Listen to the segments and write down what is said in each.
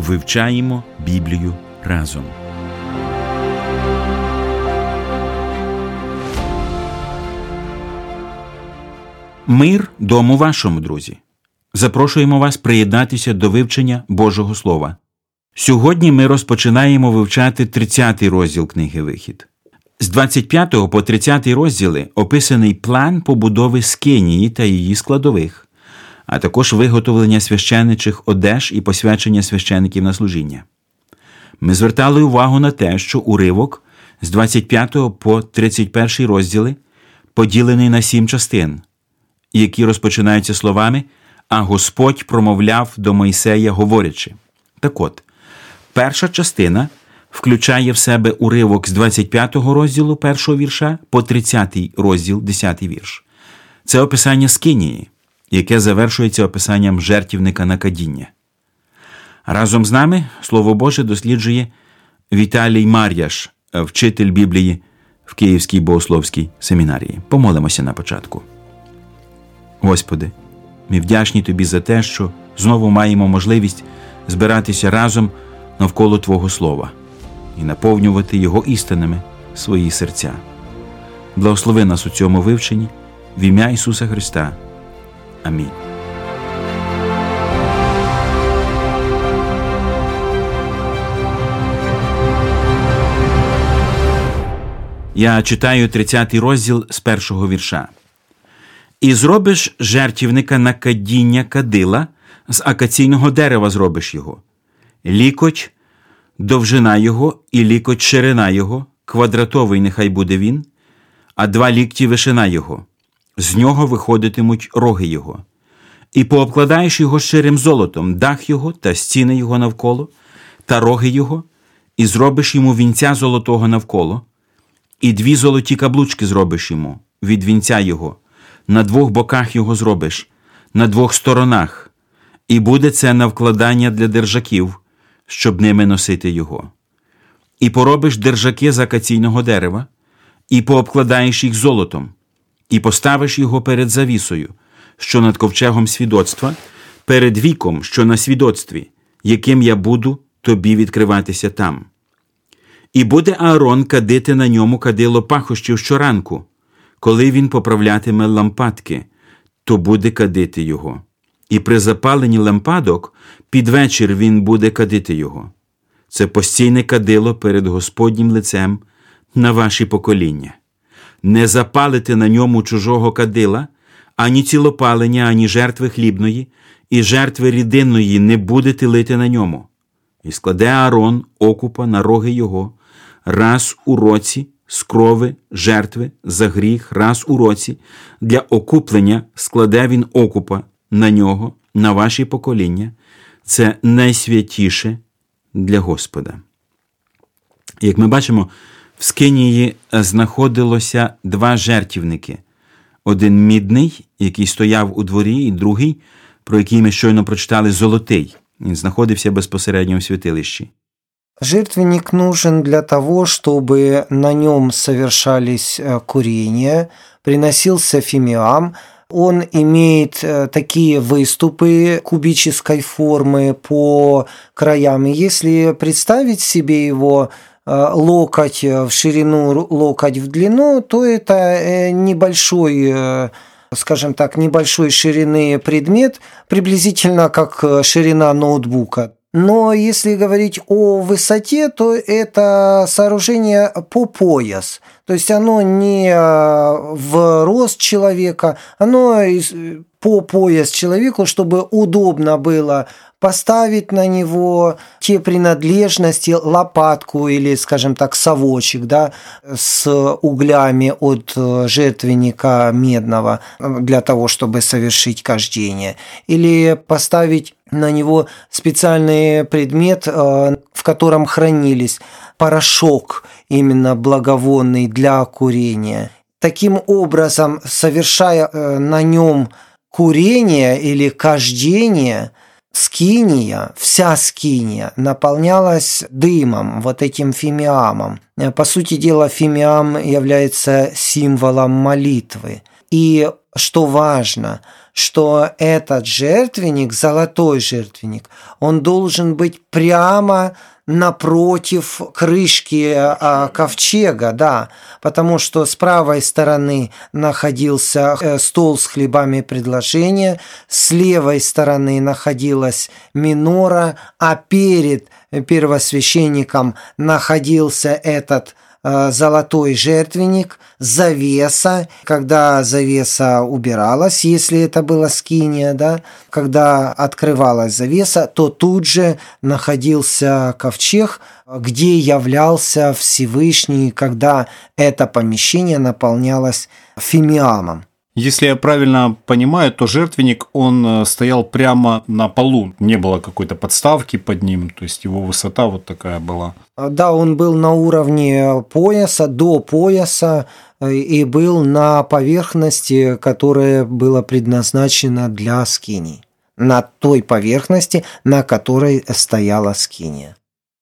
Вивчаємо Біблію разом. Мир дому вашому, друзі. Запрошуємо вас приєднатися до вивчення Божого Слова. Сьогодні ми розпочинаємо вивчати 30 розділ книги Вихід. З 25 по 30 розділи описаний план побудови Скинії та її складових, а також виготовлення священичих одеж і посвячення священиків на служіння. Ми звертали увагу на те, що уривок з 25 по 31 розділи поділений на сім частин, які розпочинаються словами, а Господь промовляв до Мойсея, говорячи. Так от, перша частина включає в себе уривок з 25 розділу першого вірша по 30 розділ 10 вірш. Це описання Скинії, яке завершується описанням жертівника на кадіння. Разом з нами Слово Боже досліджує Віталій Мар'яш, вчитель Біблії в Київській богословській семінарії. Помолимося на початку. Господи, ми вдячні Тобі за те, що знову маємо можливість збиратися разом навколо Твого Слова і наповнювати Його істинами свої серця. Благослови нас у цьому вивченні в ім'я Ісуса Христа. Амінь. Я читаю 30 розділ з першого вірша. І зробиш жертівника на кадіння кадила, з акаційного дерева зробиш його, лікоть, довжина його і лікоть ширина його, квадратовий нехай буде він, а два лікті вишина його, з нього виходитимуть роги його, і пообкладаєш його ширим золотом, дах його та стіни його навколо, та роги його, і зробиш йому вінця золотого навколо і дві золоті каблучки зробиш йому від вінця його, на двох боках його зробиш, на двох сторонах, і буде це на вкладання для держаків, щоб ними носити його. І поробиш держаки з акаційного дерева, і пообкладаєш їх золотом, і поставиш його перед завісою, що над ковчегом свідоцтва, перед віком, що на свідоцтві, яким я буду тобі відкриватися там. І буде Аарон кадити на ньому кадило пахощів щоранку, коли він поправлятиме лампадки, то буде кадити його. І при запаленні лампадок під вечір він буде кадити його. Це постійне кадило перед Господнім лицем на ваші покоління. Не запалите на ньому чужого кадила, ані цілопалення, ані жертви хлібної, і жертви рідинної не будете лити на ньому. І складе Аарон окупа на роги його раз у році з крови жертви за гріх, раз у році для окуплення складе він окупа на нього, на ваші покоління. Це найсвятіше для Господа. Як ми бачимо, в Скинії знаходилося два жертівники: один мідний, який стояв у дворі, і другий, про який ми щойно прочитали, золотий. Він знаходився безпосередньо в святилищі. Жертвенник нужен для того, чтобы на нем совершались э, курения, приносился фимиам. Он имеет э, такие выступы кубической формы по краям. И если представить себе его э, локоть в ширину, локоть в длину, то это небольшой скажем так, небольшой ширины предмет, приблизительно как ширина ноутбука. Но если говорить о высоте, то это сооружение по пояс. То есть оно не э, в рост человека, оно по пояс человеку, чтобы удобно было поставить на него те принадлежности, лопатку или, скажем так, совочек, да, с углями от э, жертвенника медного для того, чтобы совершить кождение. Или поставить на него специальный предмет, э, в котором хранились порошок именно благовонный для курения. Таким образом, совершая э, на нем курение или кождение, скиния, вся скиния наполнялась дымом, вот этим фимиамом. По сути дела, фимиам является символом молитвы. И что важно, что этот жертвенник, золотой жертвенник, он должен быть прямо напротив крышки а, ковчега, да, потому что с правой стороны находился э, стол с хлебами предложения, с левой стороны находилась минора, а перед первосвященником находился этот Э, золотой жертвенник, завеса, когда завеса убиралась, если это была скиния, да, когда открывалась завеса, то тут же находился ковчег, где являлся Всевышний, когда это помещение наполнялось фимиамом. Если я правильно понимаю, то жертвенник, он э, стоял прямо на полу, не было какой-то подставки под ним, то есть его высота вот такая была. А, да, он был на уровне пояса, до пояса, э, и был на поверхности, которая была предназначена для скини. На той поверхности, на которой стояла скиния.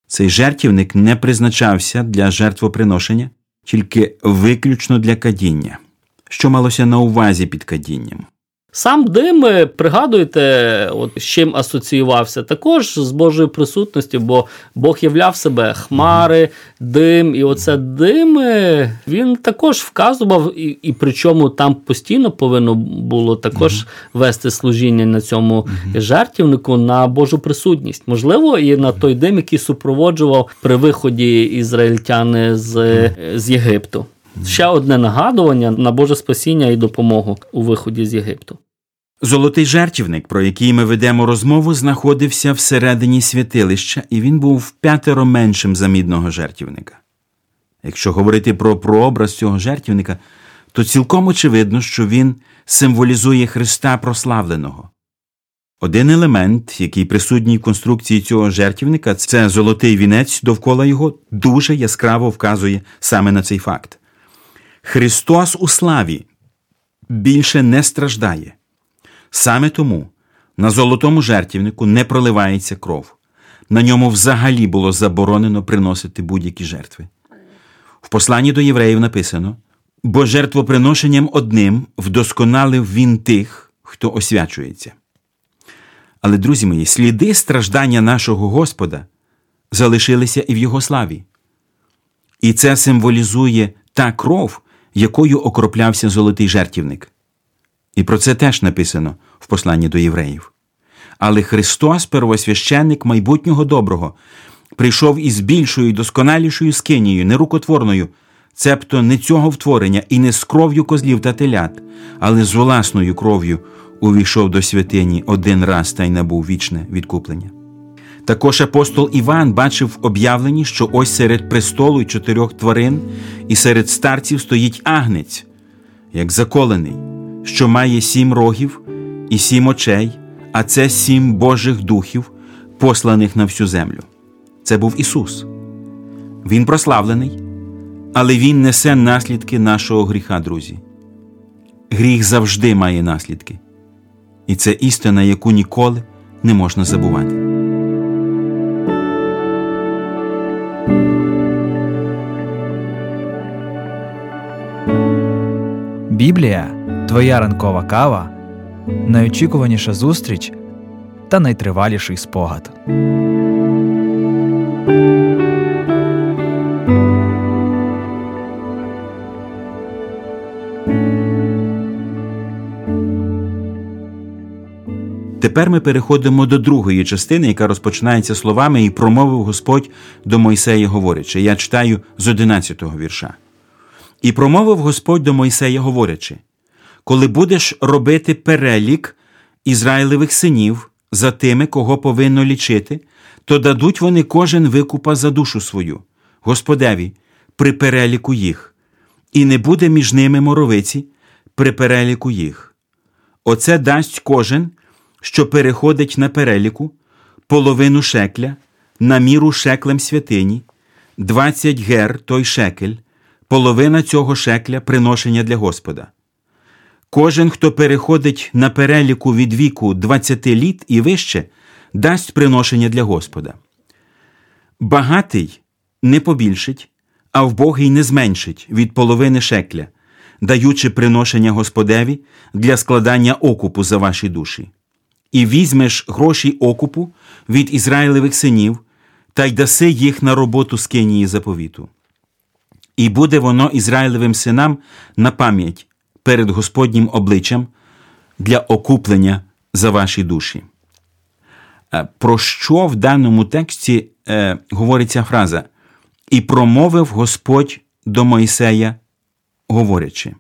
Цей жертівник не призначався для жертвоприношення, тільки виключно для кадіння. Що малося на увазі під кадінням. Сам дим, пригадуєте, от з чим асоціювався, також з Божою присутністю, бо Бог являв себе хмари, дим, і оце дим він також вказував, і і причому там постійно повинно було також вести служіння на цьому жертівнику на Божу присутність. Можливо, і на той дим, який супроводжував при виході ізраїльтяни з, з Єгипту. Ще одне нагадування на Боже спасіння і допомогу у виході з Єгипту. Золотий жертівник, про який ми ведемо розмову, знаходився всередині святилища, і він був п'ятеро меншим за мідного жертівника. Якщо говорити про прообраз цього жертівника, то цілком очевидно, що він символізує Христа прославленого. Один елемент, який присутній в конструкції цього жертівника, це золотий вінець довкола його, дуже яскраво вказує саме на цей факт. Христос у славі більше не страждає. Саме тому на золотому жертівнику не проливається кров. На ньому взагалі було заборонено приносити будь-які жертви. В посланні до євреїв написано: бо жертвоприношенням одним вдосконалив він тих, хто освячується. Але, друзі мої, сліди страждання нашого Господа залишилися і в Його славі. І це символізує та кров, якою окроплявся золотий жертівник. І про це теж написано в посланні до євреїв. Але Христос, первосвященник майбутнього доброго, прийшов із більшою і досконалішою скинією, нерукотворною, цебто не цього втворення і не з кров'ю козлів та телят, але з власною кров'ю увійшов до святині один раз та й набув вічне відкуплення. Також апостол Іван бачив в об'явленні, що ось серед престолу й чотирьох тварин і серед старців стоїть агнець, як заколений, що має сім рогів і сім очей, а це сім Божих духів, посланих на всю землю. Це був Ісус. Він прославлений, але Він несе наслідки нашого гріха, друзі. Гріх завжди має наслідки. І це істина, яку ніколи не можна забувати. Біблія твоя ранкова кава, найочікуваніша зустріч та найтриваліший спогад. Тепер ми переходимо до другої частини, яка розпочинається словами і промовив Господь до Мойсея, говорячи. Я читаю з 11-го вірша. І промовив Господь до Мойсея, говорячи: Коли будеш робити перелік Ізраїлевих синів за тими, кого повинно лічити, то дадуть вони кожен викупа за душу свою, Господеві, при переліку їх, і не буде між ними моровиці при переліку їх. Оце дасть кожен, що переходить на переліку, половину шекля, на міру шеклем святині, 20 гер той шекель, половина цього шекля приношення для Господа. Кожен, хто переходить на переліку від віку 20 літ і вище, дасть приношення для Господа. Багатий не побільшить, а вбогий не зменшить від половини шекля, даючи приношення Господеві для складання окупу за ваші душі. І візьмеш гроші окупу від Ізраїлевих синів та й даси їх на роботу з заповіту. І буде воно Ізраїлевим синам на пам'ять перед Господнім обличчям для окуплення за ваші душі. Е, Про що в даному тексті е, говорить ця фраза? І промовив Господь до Мойсея, говорячи.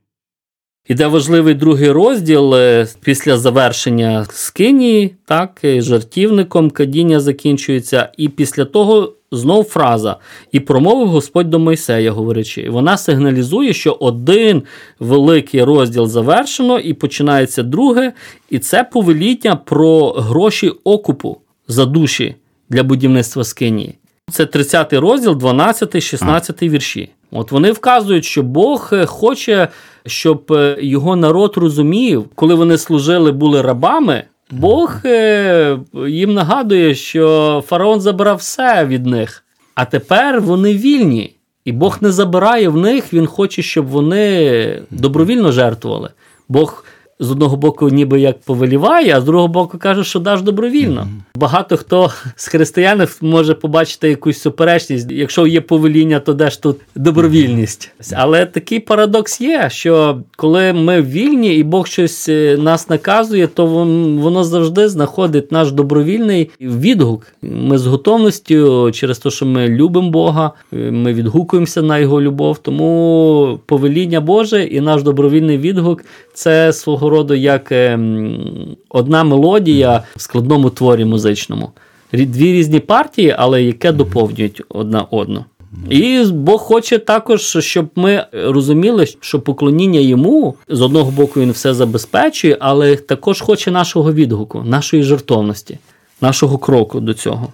Іде важливий другий розділ е, після завершення скинії, так, жартівником кадіння закінчується, і після того знов фраза І промовив Господь до Мойсея, говорячи. Вона сигналізує, що один великий розділ завершено, і починається друге, і це повеління про гроші окупу за душі для будівництва скинії. Це 30 розділ, 12, 16 вірші. От вони вказують, що Бог е, хоче, щоб е, його народ розумів, коли вони служили, були рабами. Бог е, їм нагадує, що фараон забрав все від них, а тепер вони вільні. І Бог не забирає в них, він хоче, щоб вони добровільно жертвували. Бог з одного боку, ніби як повеліває, а з другого боку каже, що даш добровільно. Mm-hmm. Багато хто з християн може побачити якусь суперечність. Якщо є повеління, то де ж тут добровільність? Але такий парадокс є, що коли ми вільні і Бог щось е, нас наказує, то воно завжди знаходить наш добровільний відгук. Ми з готовністю через те, що ми любимо Бога, ми відгукуємося на його любов. Тому повеління Боже і наш добровільний відгук це свого роду як ем, одна мелодія в складному творі музичному. Дві різні партії, але яке доповнюють одна одну. І Бог хоче також, щоб ми розуміли, що поклоніння йому з одного боку він все забезпечує, але також хоче нашого відгуку, нашої жертовності, нашого кроку до цього.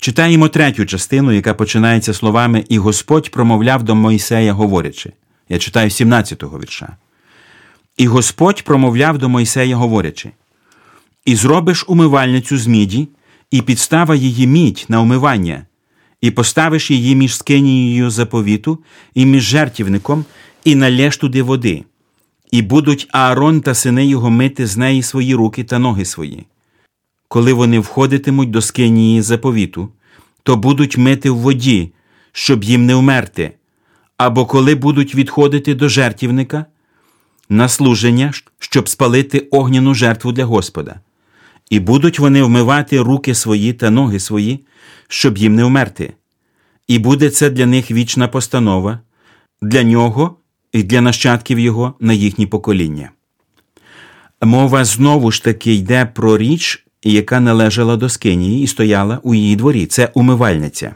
Читаємо третю частину, яка починається словами І Господь промовляв до Мойсея, говорячи. Я читаю 17-го вірша. І Господь промовляв до Мойсея, говорячи: І зробиш умивальницю з міді, і підстава її мідь на умивання, і поставиш її між скинією заповіту, і між жертівником, і налєш туди води, і будуть Аарон та сини його мити з неї свої руки та ноги свої. Коли вони входитимуть до скинії заповіту, то будуть мити в воді, щоб їм не вмерти, або коли будуть відходити до жертівника на служення, щоб спалити огняну жертву для Господа, і будуть вони вмивати руки свої та ноги свої, щоб їм не вмерти. І буде це для них вічна постанова, для нього і для нащадків його на їхні покоління. Мова знову ж таки йде про річ, яка належала до Скинії і стояла у її дворі. Це умивальниця.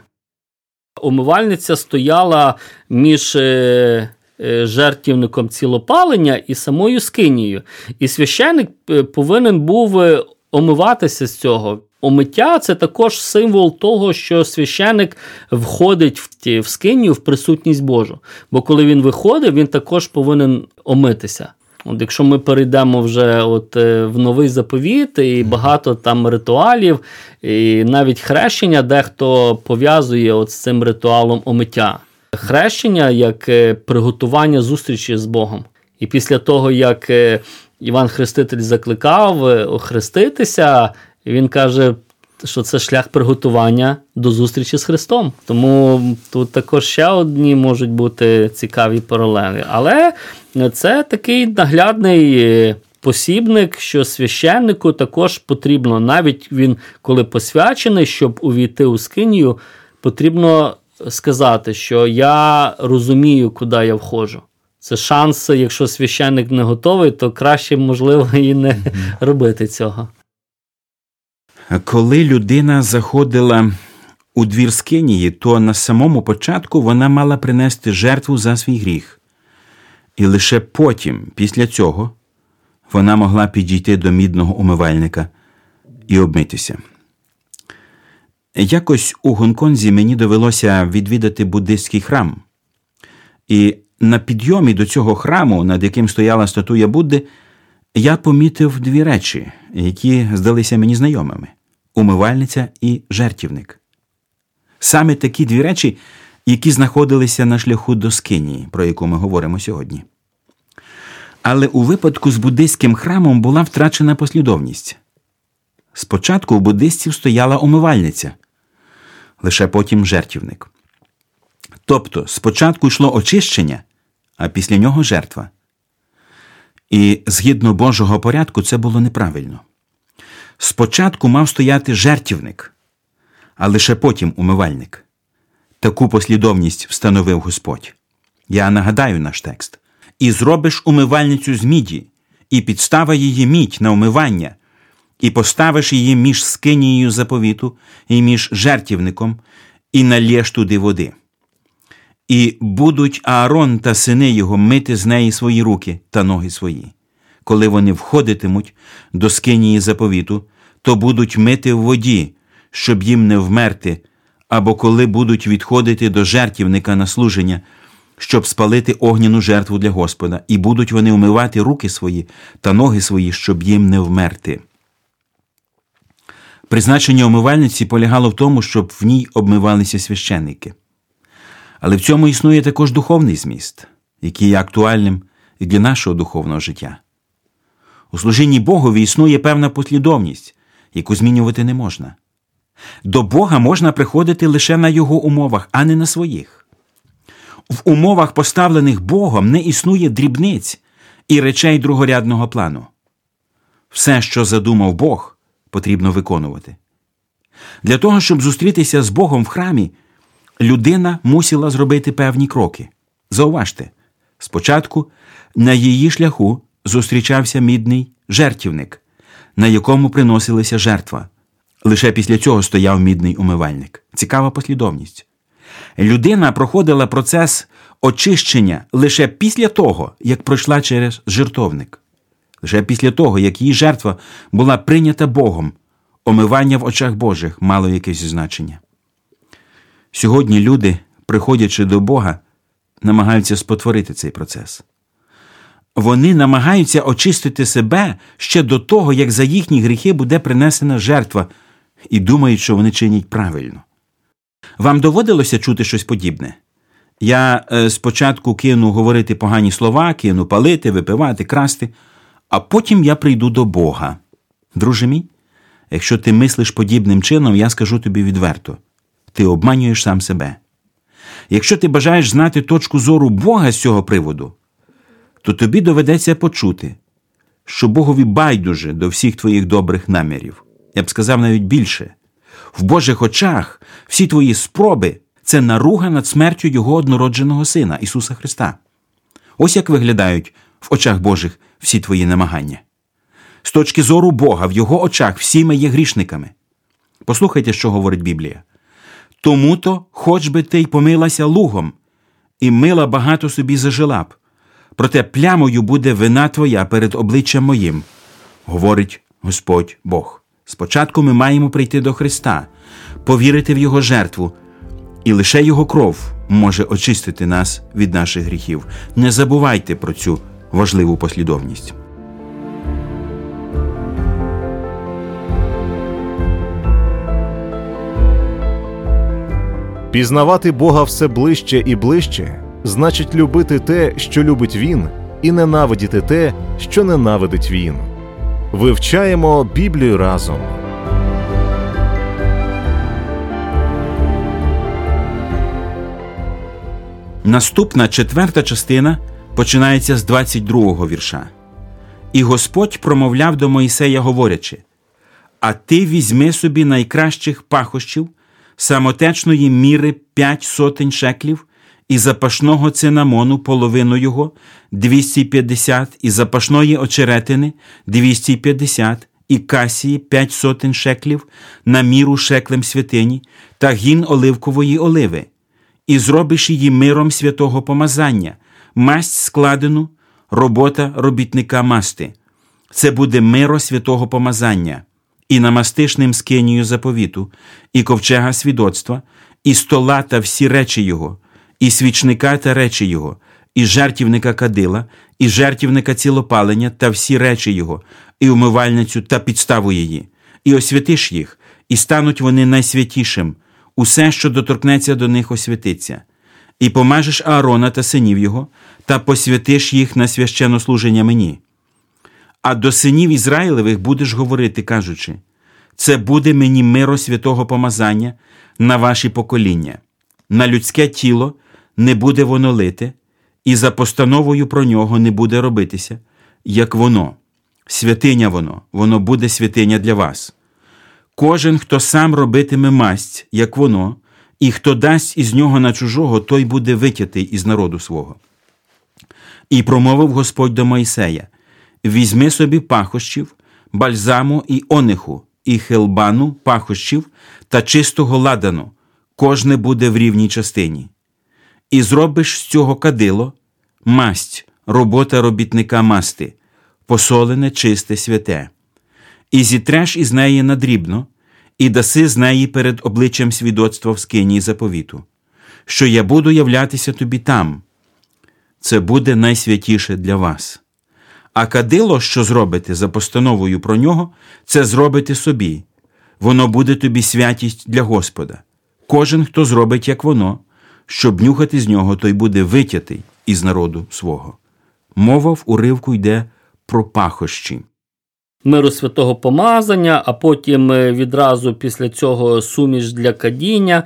Умивальниця стояла між Е, жертівником цілопалення і самою скинією. І священник е, повинен був е, омиватися з цього. Омиття це також символ того, що священик входить в ті, в скинію в присутність Божу. Бо коли він виходить, він також повинен омитися. От Якщо ми перейдемо вже от в новий заповіт, і багато там ритуалів, і навіть хрещення дехто пов'язує от з цим ритуалом омиття хрещення як е, приготування зустрічі з Богом. І після того, як е, Іван Хреститель закликав е, охреститися, він каже, що це шлях приготування до зустрічі з Христом. Тому тут також ще одні можуть бути цікаві паралелі. Але це такий наглядний. Посібник, що священнику також потрібно, навіть він, коли посвячений, щоб увійти у скинію, потрібно сказати, що я розумію, куди я входжу. Це шанс, якщо священник не готовий, то краще, можливо, і не робити цього. Коли людина заходила у двір Скинії, то на самому початку вона мала принести жертву за свій гріх. І лише потім, після цього, вона могла підійти до мідного умивальника і обмитися. Якось у Гонконзі мені довелося відвідати буддистський храм. І на підйомі до цього храму, над яким стояла статуя Будди, я помітив дві речі, які здалися мені знайомими умивальниця і жертівник. Саме такі дві речі, які знаходилися на шляху до Скинії, про яку ми говоримо сьогодні. Але у випадку з буддистським храмом була втрачена послідовність. Спочатку у буддистів стояла умивальниця, лише потім жертівник. Тобто спочатку йшло очищення, а після нього жертва. І згідно Божого порядку це було неправильно. Спочатку мав стояти жертівник, а лише потім умивальник. Таку послідовність встановив Господь. Я нагадаю наш текст. І зробиш умивальницю з міді, і підстава її мідь на умивання, і поставиш її між скинією заповіту і між жертівником, і налєш туди води. І будуть Аарон та сини його мити з неї свої руки та ноги свої. Коли вони входитимуть до скинії заповіту, то будуть мити в воді, щоб їм не вмерти, або коли будуть відходити до жертівника на служення, щоб спалити огняну жертву для Господа, і будуть вони умивати руки свої та ноги свої, щоб їм не вмерти. Призначення умивальниці полягало в тому, щоб в ній обмивалися священники. Але в цьому існує також духовний зміст, який є актуальним і для нашого духовного життя. У служінні Богові існує певна послідовність, яку змінювати не можна. До Бога можна приходити лише на Його умовах, а не на своїх. В умовах, поставлених Богом, не існує дрібниць і речей другорядного плану. Все, що задумав Бог, потрібно виконувати. Для того, щоб зустрітися з Богом в храмі, людина мусила зробити певні кроки. Зауважте, спочатку на її шляху зустрічався мідний жертівник, на якому приносилася жертва. Лише після цього стояв мідний умивальник. Цікава послідовність. Людина проходила процес очищення лише після того, як пройшла через жертовник. Лише після того, як її жертва була прийнята Богом, омивання в очах Божих мало якесь значення. Сьогодні люди, приходячи до Бога, намагаються спотворити цей процес. Вони намагаються очистити себе ще до того, як за їхні гріхи буде принесена жертва, і думають, що вони чинять правильно. Вам доводилося чути щось подібне? Я е, спочатку кину говорити погані слова, кину палити, випивати, красти, а потім я прийду до Бога. Друже мій, якщо ти мислиш подібним чином, я скажу тобі відверто ти обманюєш сам себе. Якщо ти бажаєш знати точку зору Бога з цього приводу, то тобі доведеться почути, що Богові байдуже до всіх твоїх добрих намірів. Я б сказав навіть більше в Божих очах всі твої спроби це наруга над смертю Його однородженого Сина Ісуса Христа. Ось як виглядають в очах Божих всі твої намагання. З точки зору Бога, в Його очах всі ми є грішниками. Послухайте, що говорить Біблія. Тому то, хоч би ти й помилася лугом, і мила багато собі зажила б, проте плямою буде вина твоя перед обличчям моїм, говорить Господь Бог. Спочатку ми маємо прийти до Христа, повірити в Його жертву, і лише Його кров може очистити нас від наших гріхів. Не забувайте про цю важливу послідовність. Пізнавати Бога все ближче і ближче значить любити те, що любить Він, і ненавидіти те, що ненавидить Він. Вивчаємо Біблію разом. Наступна четверта частина починається з 22-го вірша. І Господь промовляв до Моїсея, говорячи: А ти візьми собі найкращих пахощів, самотечної міри п'ять сотень шеклів, і запашного цинамону половину його 250, і запашної очеретини 250, і касії 5 сотень шеклів на міру шеклем святині, та гін оливкової оливи, і зробиш її миром святого помазання, масть складену, робота робітника масти. Це буде миро святого помазання, і намастиш ним скинію заповіту, і ковчега свідоцтва, і стола та всі речі його, і свічника та речі його, і жертівника кадила, і жертівника цілопалення та всі речі його, і умивальницю та підставу її, і освятиш їх, і стануть вони найсвятішим, усе, що доторкнеться до них, освятиться. І помажеш Аарона та синів його, та посвятиш їх на священнослуження мені. А до синів Ізраїлевих будеш говорити, кажучи: це буде мені миро святого помазання на ваші покоління, на людське тіло не буде воно лите, і за постановою про нього не буде робитися, як воно, святиня воно, воно буде святиня для вас. Кожен, хто сам робитиме масть, як воно, і хто дасть із нього на чужого, той буде витятий із народу свого. І промовив Господь до Мойсея: Візьми собі пахощів, бальзаму і ониху, і хелбану пахощів та чистого ладану, кожне буде в рівній частині. І зробиш з цього кадило, масть, робота робітника масти, посолене, чисте, святе, і зітреш із неї надрібно, і даси з неї перед обличчям свідоцтва в скині заповіту, що я буду являтися тобі там. Це буде найсвятіше для вас. А кадило, що зробите за постановою про нього, це зробите собі. Воно буде тобі святість для Господа. Кожен, хто зробить, як воно, щоб нюхати з нього, той буде витятий із народу свого. Мова в уривку йде про пахощі. Миру святого помазання, а потім е, відразу після цього суміш для кадіння.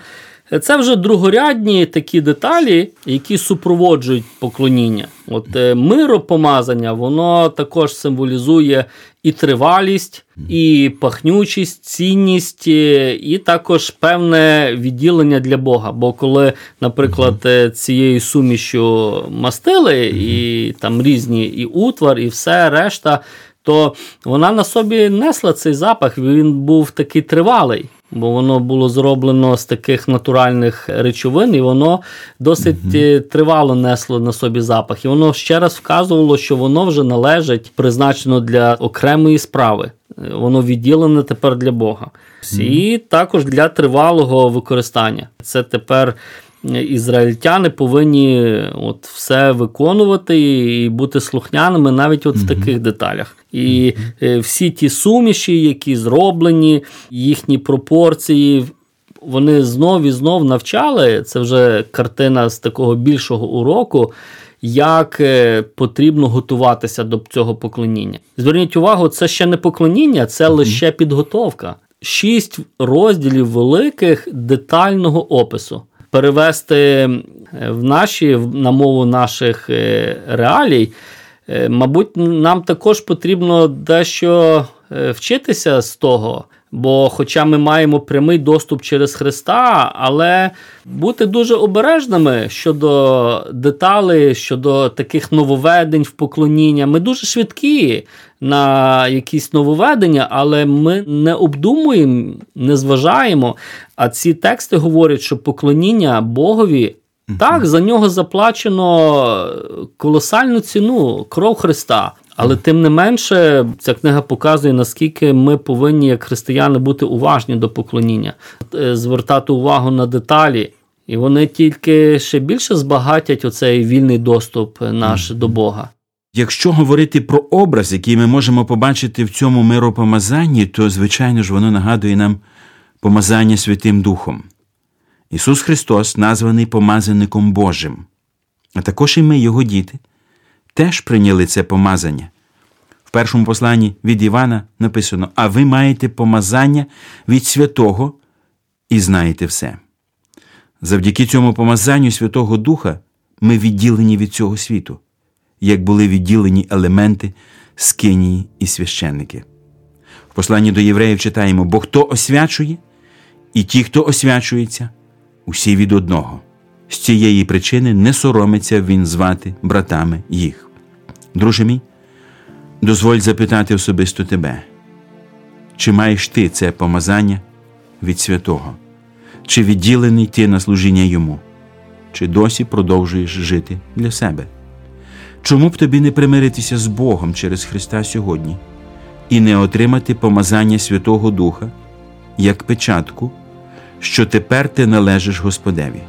Це вже другорядні такі деталі, які супроводжують поклоніння. От е, миропомазання, воно також символізує і тривалість, і пахнючість, цінність, е, і також певне відділення для Бога. Бо коли, наприклад, е, цією сумішю мастили, і там різні і утвар, і все решта. То вона на собі несла цей запах, він був такий тривалий бо воно було зроблено з таких натуральних речовин, і воно досить mm тривало несло на собі запах. І воно ще раз вказувало, що воно вже належить призначено для окремої справи. Воно відділене тепер для Бога. Mm-hmm. І також для тривалого використання. Це тепер ізраїльтяни повинні от все виконувати і бути слухняними навіть от в таких деталях. І е, всі ті суміші, які зроблені, їхні пропорції. Вони знов і знов навчали. Це вже картина з такого більшого уроку, як е, потрібно готуватися до цього поклоніння. Зверніть увагу, це ще не поклоніння, це лише підготовка. Шість розділів великих детального опису перевести е, в наші на мову наших е, реалій, е, мабуть, нам також потрібно дещо вчитися з того. Бо, хоча ми маємо прямий доступ через Христа, але бути дуже обережними щодо деталей, щодо таких нововведень в поклоніння. Ми дуже швидкі на якісь нововведення, але ми не обдумуємо, не зважаємо. А ці тексти говорять, що поклоніння Богові. Так, за нього заплачено колосальну ціну кров Христа. Але тим не менше, ця книга показує, наскільки ми повинні, як християни, бути уважні до поклоніння, е, звертати увагу на деталі, і вони тільки ще більше збагатять оцей вільний доступ наш до Бога. Якщо говорити про образ, який ми можемо побачити в цьому миропомазанні, то, звичайно ж, воно нагадує нам помазання Святим Духом. Ісус Христос названий помазаником Божим, а також і ми, Його діти теж прийняли це помазання. В першому посланні від Івана написано: А ви маєте помазання від святого і знаєте все. Завдяки цьому помазанню Святого Духа ми відділені від цього світу, як були відділені елементи скинії і священники. В посланні до євреїв читаємо: бо хто освячує, і ті, хто освячується, усі від одного, З цієї причини не соромиться він звати братами їх. Друже мій, дозволь запитати особисто тебе, чи маєш ти це помазання від святого, чи відділений ти на служіння йому, чи досі продовжуєш жити для себе? Чому б тобі не примиритися з Богом через Христа сьогодні і не отримати помазання Святого Духа як печатку, що тепер ти належиш Господеві?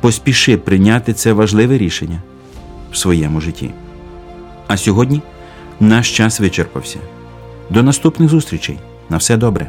Поспіши прийняти це важливе рішення в своєму житті. А сьогодні наш час вичерпався. До наступних зустрічей. На все добре.